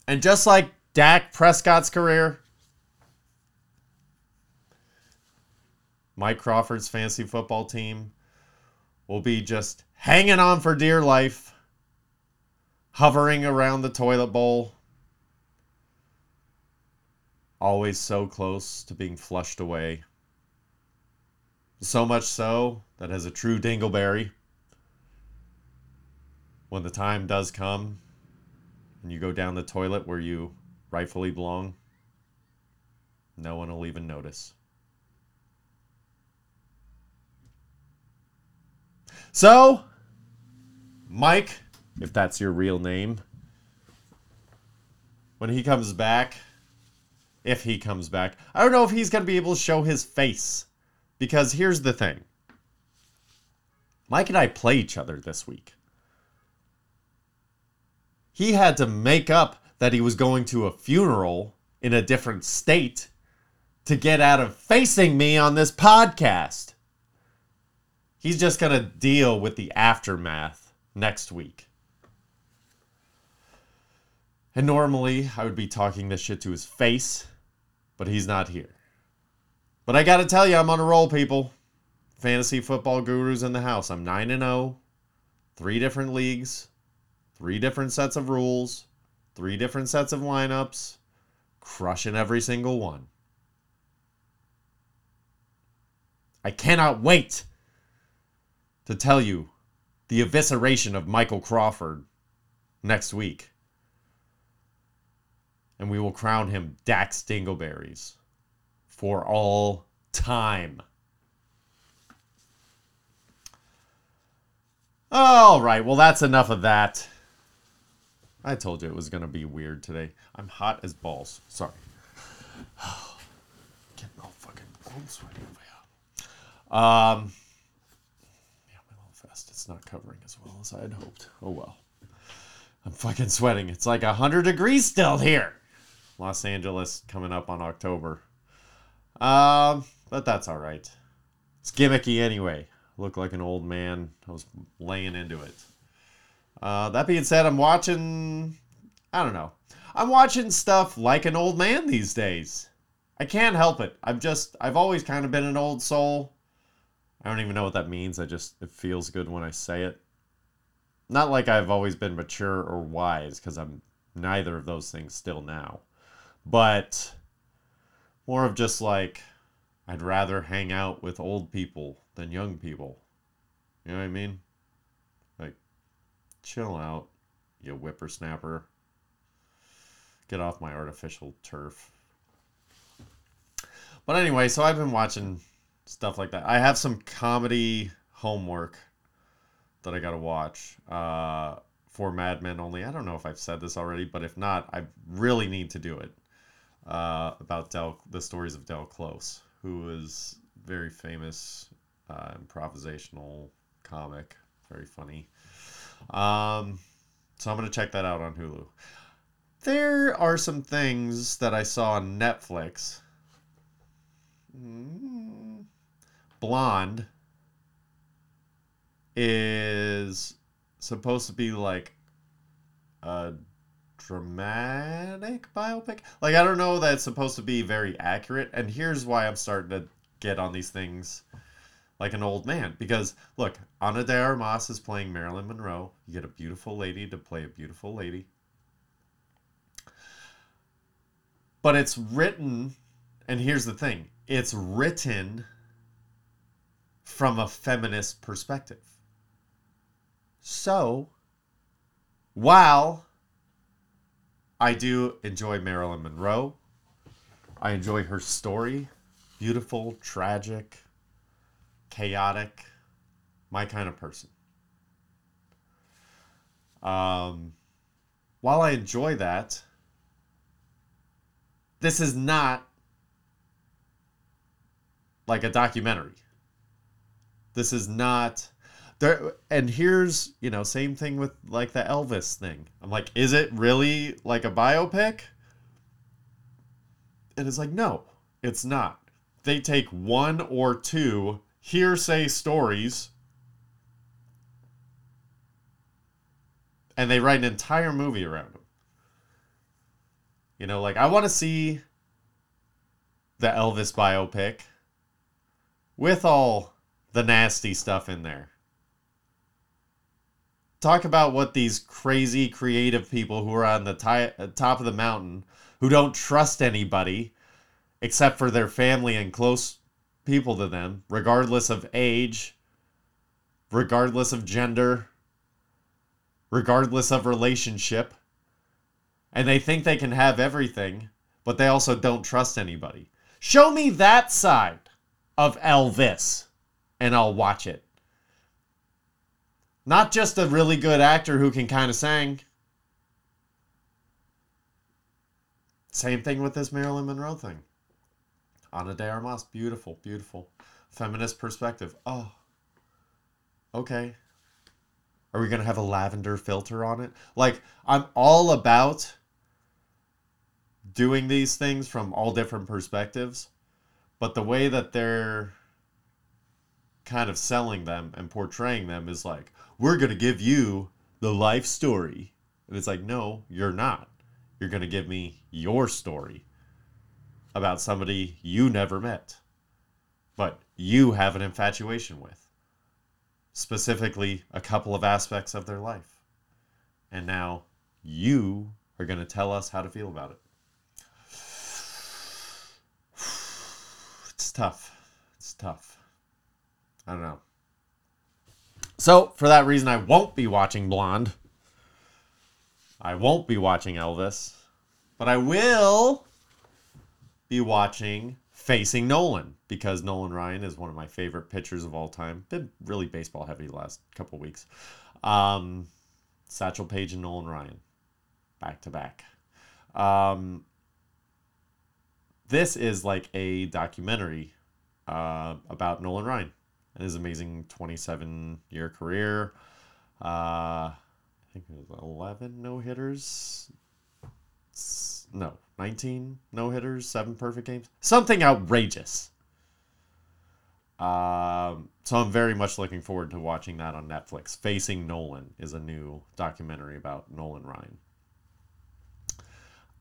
And just like Dak Prescott's career, Mike Crawford's fantasy football team will be just hanging on for dear life, hovering around the toilet bowl, always so close to being flushed away. So much so that as a true dingleberry, when the time does come and you go down the toilet where you rightfully belong, no one will even notice. So, Mike, if that's your real name, when he comes back, if he comes back, I don't know if he's going to be able to show his face. Because here's the thing Mike and I play each other this week. He had to make up that he was going to a funeral in a different state to get out of facing me on this podcast. He's just going to deal with the aftermath next week. And normally I would be talking this shit to his face, but he's not here. But I got to tell you, I'm on a roll, people. Fantasy football gurus in the house. I'm 9 and 0, three different leagues, three different sets of rules, three different sets of lineups, crushing every single one. I cannot wait to tell you the evisceration of Michael Crawford next week. And we will crown him Dax Dingleberries for all time. All right, well, that's enough of that. I told you it was going to be weird today. I'm hot as balls. Sorry. (sighs) Getting all fucking cold sweaty over here. Um, yeah, my little vest, it's not covering as well as I had hoped. Oh well. I'm fucking sweating. It's like 100 degrees still here. Los Angeles coming up on October. Um, but that's all right. It's gimmicky anyway. Look like an old man. I was laying into it. Uh, that being said, I'm watching. I don't know. I'm watching stuff like an old man these days. I can't help it. I've just. I've always kind of been an old soul. I don't even know what that means. I just. It feels good when I say it. Not like I've always been mature or wise, because I'm neither of those things still now. But more of just like I'd rather hang out with old people than young people. You know what I mean? Like, chill out, you whippersnapper. Get off my artificial turf. But anyway, so I've been watching stuff like that. I have some comedy homework that I got to watch uh, for Madmen only. I don't know if I've said this already, but if not, I really need to do it. Uh, about Del, the stories of Del Close, who was very famous uh, improvisational comic, very funny. Um, so I'm gonna check that out on Hulu. There are some things that I saw on Netflix. Mm. Blonde is supposed to be like a dramatic biopic. Like I don't know that it's supposed to be very accurate, and here's why I'm starting to get on these things like an old man. Because look, Ana de Armas is playing Marilyn Monroe. You get a beautiful lady to play a beautiful lady. But it's written, and here's the thing it's written from a feminist perspective. So, while I do enjoy Marilyn Monroe, I enjoy her story beautiful, tragic, chaotic, my kind of person. Um, while I enjoy that, this is not like a documentary. This is not there and here's, you know, same thing with like the Elvis thing. I'm like, is it really like a biopic? And it's like, no, it's not. They take one or two hearsay stories and they write an entire movie around them. You know, like I want to see the Elvis biopic with all the nasty stuff in there. Talk about what these crazy creative people who are on the ti- uh, top of the mountain who don't trust anybody except for their family and close people to them, regardless of age, regardless of gender, regardless of relationship. And they think they can have everything, but they also don't trust anybody. Show me that side of Elvis, and I'll watch it. Not just a really good actor who can kind of sing. Same thing with this Marilyn Monroe thing. Ana de Armas, beautiful, beautiful. Feminist perspective. Oh, okay. Are we going to have a lavender filter on it? Like, I'm all about doing these things from all different perspectives, but the way that they're kind of selling them and portraying them is like, we're going to give you the life story. And it's like, no, you're not. You're going to give me your story about somebody you never met, but you have an infatuation with. Specifically, a couple of aspects of their life. And now you are going to tell us how to feel about it. (sighs) It's tough. It's tough. I don't know. So, for that reason, I won't be watching Blonde. I won't be watching Elvis. But I will be watching Facing Nolan because Nolan Ryan is one of my favorite pitchers of all time. Been really baseball heavy the last couple weeks. Um, Satchel Paige and Nolan Ryan, back to back. Um, this is like a documentary uh, about Nolan Ryan and his amazing 27 year career. Uh, I think it was 11 no hitters. No, 19 no hitters, seven perfect games, something outrageous. Um, so I'm very much looking forward to watching that on Netflix. Facing Nolan is a new documentary about Nolan Ryan.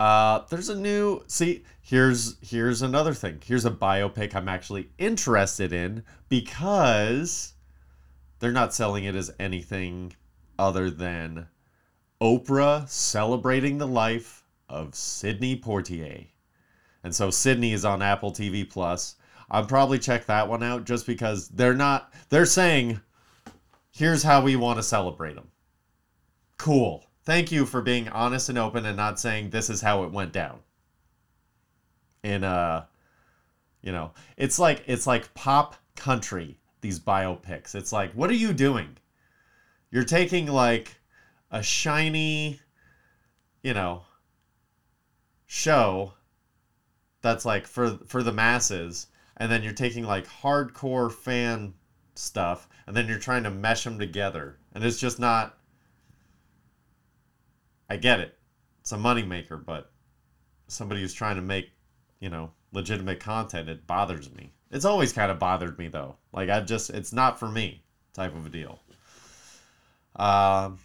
Uh, there's a new see here's here's another thing. Here's a biopic I'm actually interested in because they're not selling it as anything other than Oprah celebrating the life of Sidney Poitier And so Sidney is on Apple TV Plus. I'll probably check that one out just because they're not they're saying here's how we want to celebrate him. Cool. Thank you for being honest and open and not saying this is how it went down. In uh you know, it's like it's like pop country these biopics. It's like what are you doing? You're taking like a shiny, you know, show that's like for for the masses and then you're taking like hardcore fan stuff and then you're trying to mesh them together and it's just not I get it. It's a moneymaker, but somebody who's trying to make, you know, legitimate content, it bothers me. It's always kind of bothered me though. Like I just it's not for me type of a deal. Um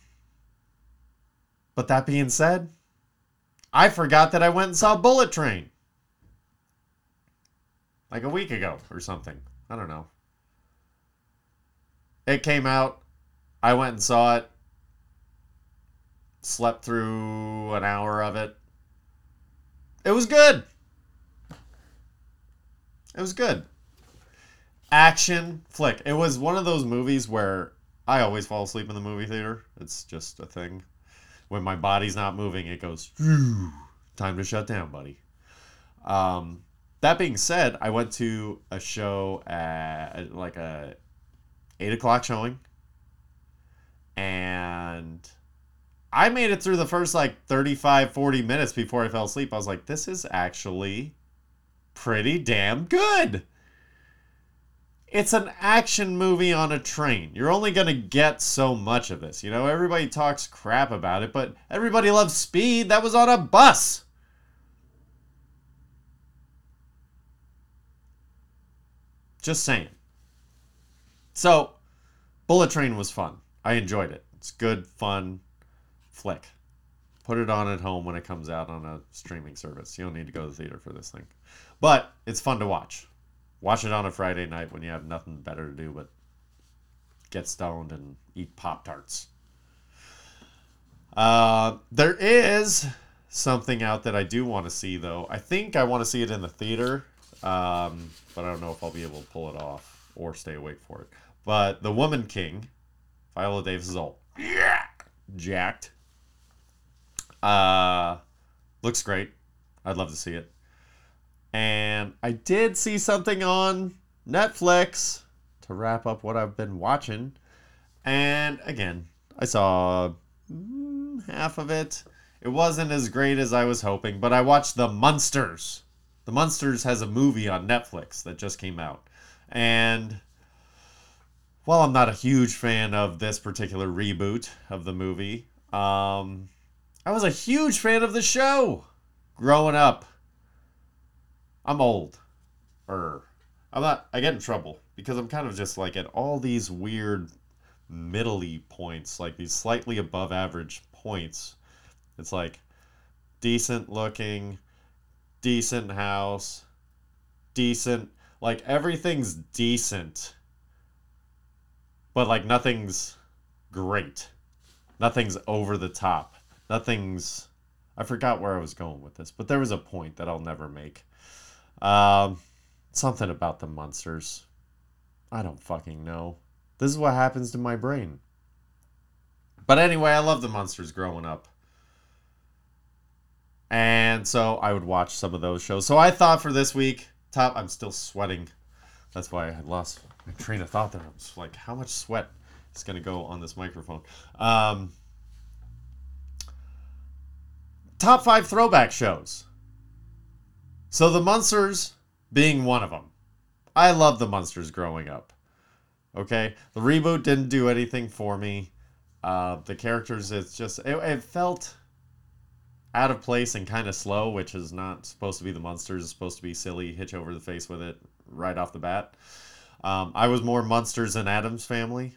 but that being said, I forgot that I went and saw Bullet Train. Like a week ago or something. I don't know. It came out. I went and saw it. Slept through an hour of it. It was good. It was good. Action flick. It was one of those movies where I always fall asleep in the movie theater. It's just a thing. When my body's not moving, it goes, time to shut down, buddy. Um, that being said, I went to a show at like a eight o'clock showing, and I made it through the first like 35, 40 minutes before I fell asleep. I was like, this is actually pretty damn good. It's an action movie on a train. You're only going to get so much of this. You know, everybody talks crap about it, but everybody loves speed. That was on a bus. Just saying. So, Bullet Train was fun. I enjoyed it. It's good, fun flick. Put it on at home when it comes out on a streaming service. You don't need to go to the theater for this thing. But it's fun to watch. Watch it on a Friday night when you have nothing better to do but get stoned and eat Pop Tarts. Uh, there is something out that I do want to see, though. I think I want to see it in the theater, um, but I don't know if I'll be able to pull it off or stay awake for it. But The Woman King, Viola Davis is all yeah, jacked. Uh, looks great. I'd love to see it. And I did see something on Netflix to wrap up what I've been watching. And again, I saw mm, half of it. It wasn't as great as I was hoping, but I watched The Munsters. The Munsters has a movie on Netflix that just came out. And while I'm not a huge fan of this particular reboot of the movie, um, I was a huge fan of the show growing up. I'm old. Er. I'm not I get in trouble because I'm kind of just like at all these weird middly points, like these slightly above average points. It's like decent looking, decent house, decent like everything's decent. But like nothing's great. Nothing's over the top. Nothing's I forgot where I was going with this, but there was a point that I'll never make. Um, something about the Munsters. I don't fucking know. This is what happens to my brain. But anyway, I love the Munsters growing up. And so I would watch some of those shows. So I thought for this week, top I'm still sweating. That's why I lost my train of thought there. I was like, how much sweat is gonna go on this microphone? Um top five throwback shows. So the Munsters being one of them. I love the Munsters growing up. Okay, the reboot didn't do anything for me. Uh, the characters, it's just it, it felt out of place and kind of slow, which is not supposed to be the Munsters. It's supposed to be silly, hitch over the face with it right off the bat. Um, I was more Munsters and Addams Family,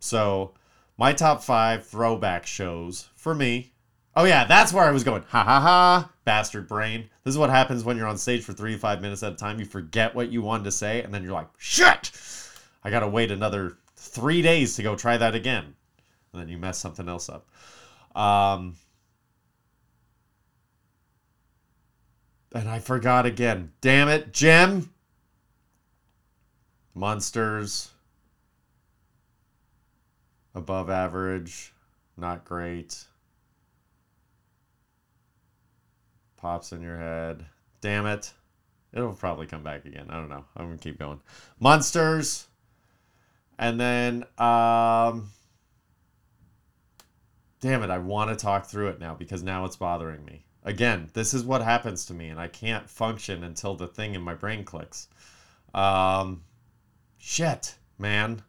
so my top five throwback shows for me Oh yeah, that's where I was going. Ha ha ha, bastard brain. This is what happens when you're on stage for three to five minutes at a time. You forget what you wanted to say, and then you're like, shit! I gotta wait another three days to go try that again. And then you mess something else up. Um, and I forgot again. Damn it, Jim! Munsters. Above average. not great. Pops in your head. Damn it. It'll probably come back again. I don't know. I'm gonna keep going. Munsters. And then um Damn it, I want to talk through it now because now it's bothering me. Again, this is what happens to me and I can't function until the thing in my brain clicks. Um shit, man.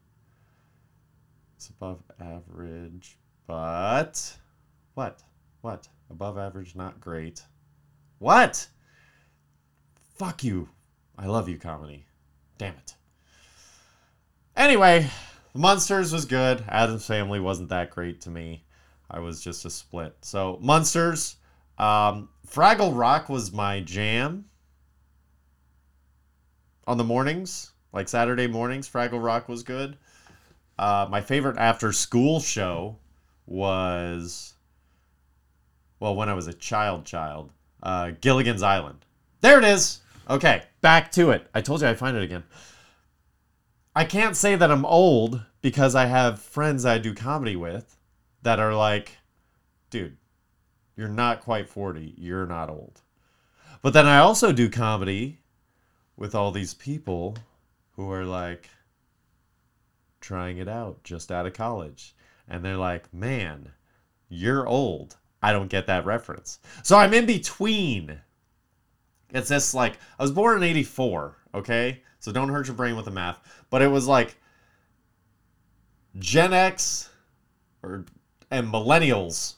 It's above average, but what? What? Above average, not great. What? Fuck you. I love you, comedy. Damn it. Anyway, Munsters was good. Addams Family wasn't that great to me. I was just a split. So, Munsters. Um, Fraggle Rock was my jam on the mornings, like Saturday mornings. Fraggle Rock was good. Uh, my favorite after school show was, well, when I was a child, child, uh, Gilligan's Island. There it is. Okay, back to it. I told you I'd find it again. I can't say that I'm old because I have friends I do comedy with that are like, dude, you're not quite 40. You're not old. But then I also do comedy with all these people who are like trying it out just out of college. And they're like, man, you're old. I don't get that reference. So I'm in between. It's this like, I was born in 84, okay? So don't hurt your brain with the math. But it was like Gen X or and millennials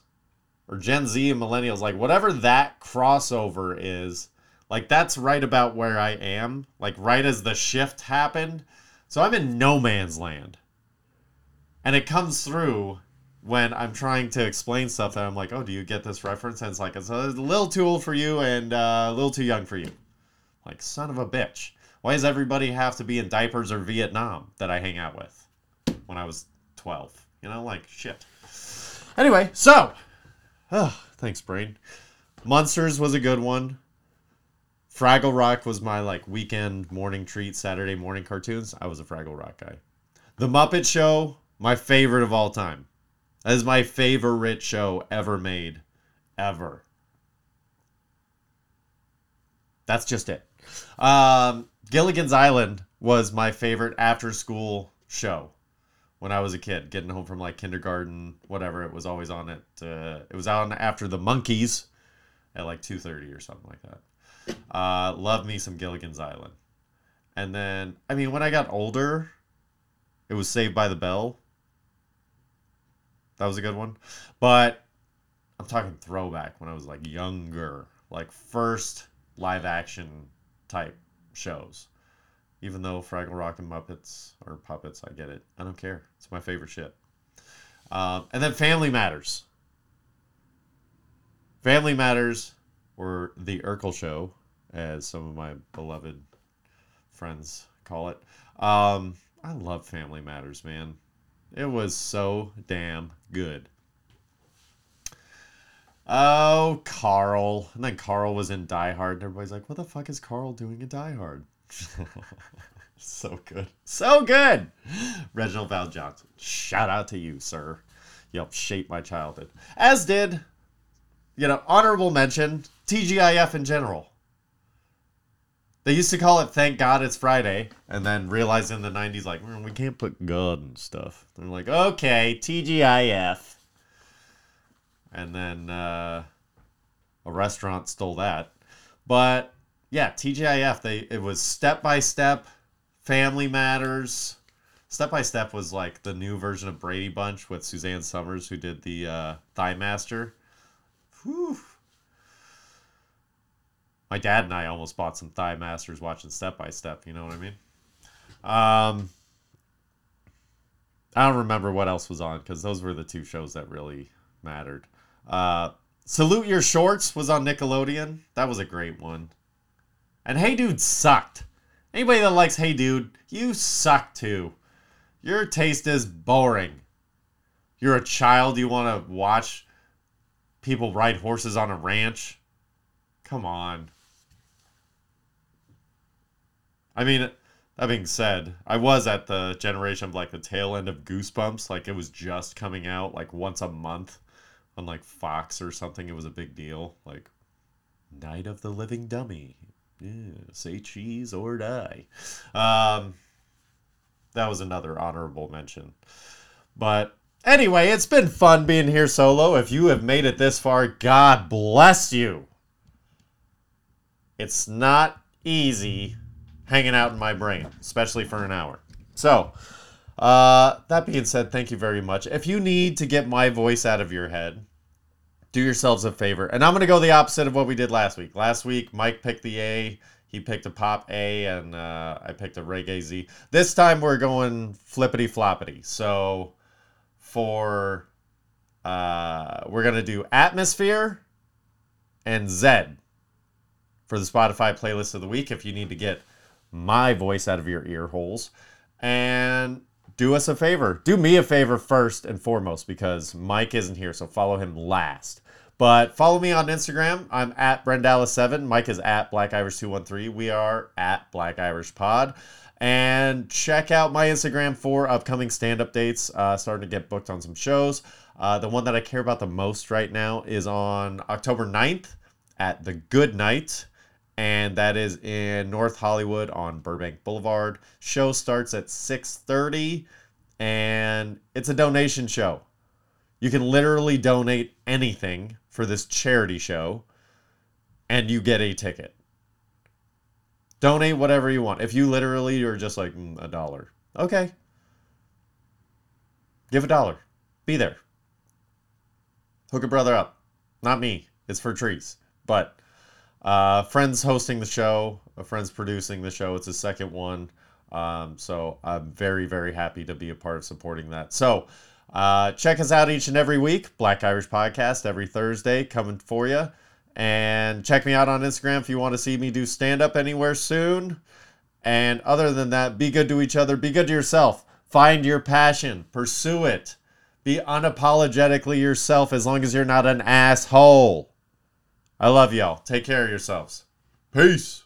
or Gen Z and millennials, like whatever that crossover is, like that's right about where I am. Like right as the shift happened. So I'm in no man's land. And it comes through when I'm trying to explain stuff that I'm like, oh, do you get this reference? And it's like, it's a little too old for you and uh, a little too young for you. Like, son of a bitch. Why does everybody have to be in diapers or Vietnam that I hang out with when I was 12? You know, like, shit. Anyway, so, oh, thanks, brain. Munsters was a good one. Fraggle Rock was my like weekend morning treat, Saturday morning cartoons. I was a Fraggle Rock guy. The Muppet Show, my favorite of all time. That is my favorite show ever made. Ever. That's just it. Um, Gilligan's Island was my favorite after school show when I was a kid, getting home from like kindergarten, whatever. It was always on it. Uh, it was on after the Monkees at like 2.30 or something like that. Uh, love me some Gilligan's Island. And then, I mean, when I got older, it was Saved by the Bell. That was a good one. But I'm talking throwback when I was like younger, like first live action type shows. Even though Fraggle Rock and Muppets are puppets, I get it. I don't care. It's my favorite shit. Um, and then Family Matters. Family Matters, or The Urkel Show, as some of my beloved friends call it. Um, I love Family Matters, man. It was so damn good. Oh, Carl. And then Carl was in Die Hard, and everybody's like, what the fuck is Carl doing in Die Hard? (laughs) so good. So good. Reginald VelJohnson. Shout out to you, sir. You helped shape my childhood. As did, you know, honorable mention, TGIF in general. They used to call it Thank God It's Friday, and then realized in the 90s, like, mm, we can't put God and stuff. They're like, okay, TGIF. And then uh, a restaurant stole that. But yeah, TGIF, they it was step by step, family matters. Step by Step was like the new version of Brady Bunch with Suzanne Somers, who did the uh, Thigh Master. Whew. My dad and I almost bought some Thigh Masters watching Step by Step. You know what I mean? Um, I don't remember what else was on because those were the two shows that really mattered. Uh, Salute Your Shorts was on Nickelodeon. That was a great one. And Hey Dude sucked. Anybody that likes Hey Dude, you suck too. Your taste is boring. You're a child, you want to watch people ride horses on a ranch? Come on. I mean, That being said, I was at the generation of like the tail end of Goosebumps. Like it was just coming out like once a month on like Fox or something. It was a big deal. Like Night of the Living Dummy. Yeah, say cheese or die. Um, that was another honorable mention. But anyway, it's been fun being here solo. If you have made it this far, God bless you. It's not easy hanging out in my brain, especially for an hour. So, uh, that being said, thank you very much. If you need to get my voice out of your head, do yourselves a favor. And I'm going to go the opposite of what we did last week. Last week, Mike picked the A, he picked a pop A, and uh, I picked a reggae Z. This time, we're going flippity floppity. So, for uh, we're going to do atmosphere and Zedd for the Spotify playlist of the week if you need to get my voice out of your ear holes. And do us a favor. Do me a favor first and foremost because Mike isn't here, so follow him last. But follow me on Instagram. I'm at Brendallis7. Mike is at Black Irish 213. We are at Black Irish Pod. And check out my Instagram for upcoming stand up dates. Uh, starting to get booked on some shows. Uh, the one that I care about the most right now is on October 9th at the Good Night and that is in North Hollywood on Burbank Boulevard. Show starts at 6:30 and it's a donation show. You can literally donate anything for this charity show and you get a ticket. Donate whatever you want. If you literally are just like mm, a dollar. Okay. Give a dollar. Be there. Hook a brother up. Not me. It's for trees. But uh, friends hosting the show, a friend's producing the show. It's his second one. Um, so I'm very, very happy to be a part of supporting that. So uh, check us out each and every week. Black Irish Podcast every Thursday coming for you. And check me out on Instagram if you want to see me do stand up anywhere soon. And other than that, be good to each other, be good to yourself. Find your passion, pursue it. Be unapologetically yourself as long as you're not an asshole. I love y'all. Take care of yourselves. Peace.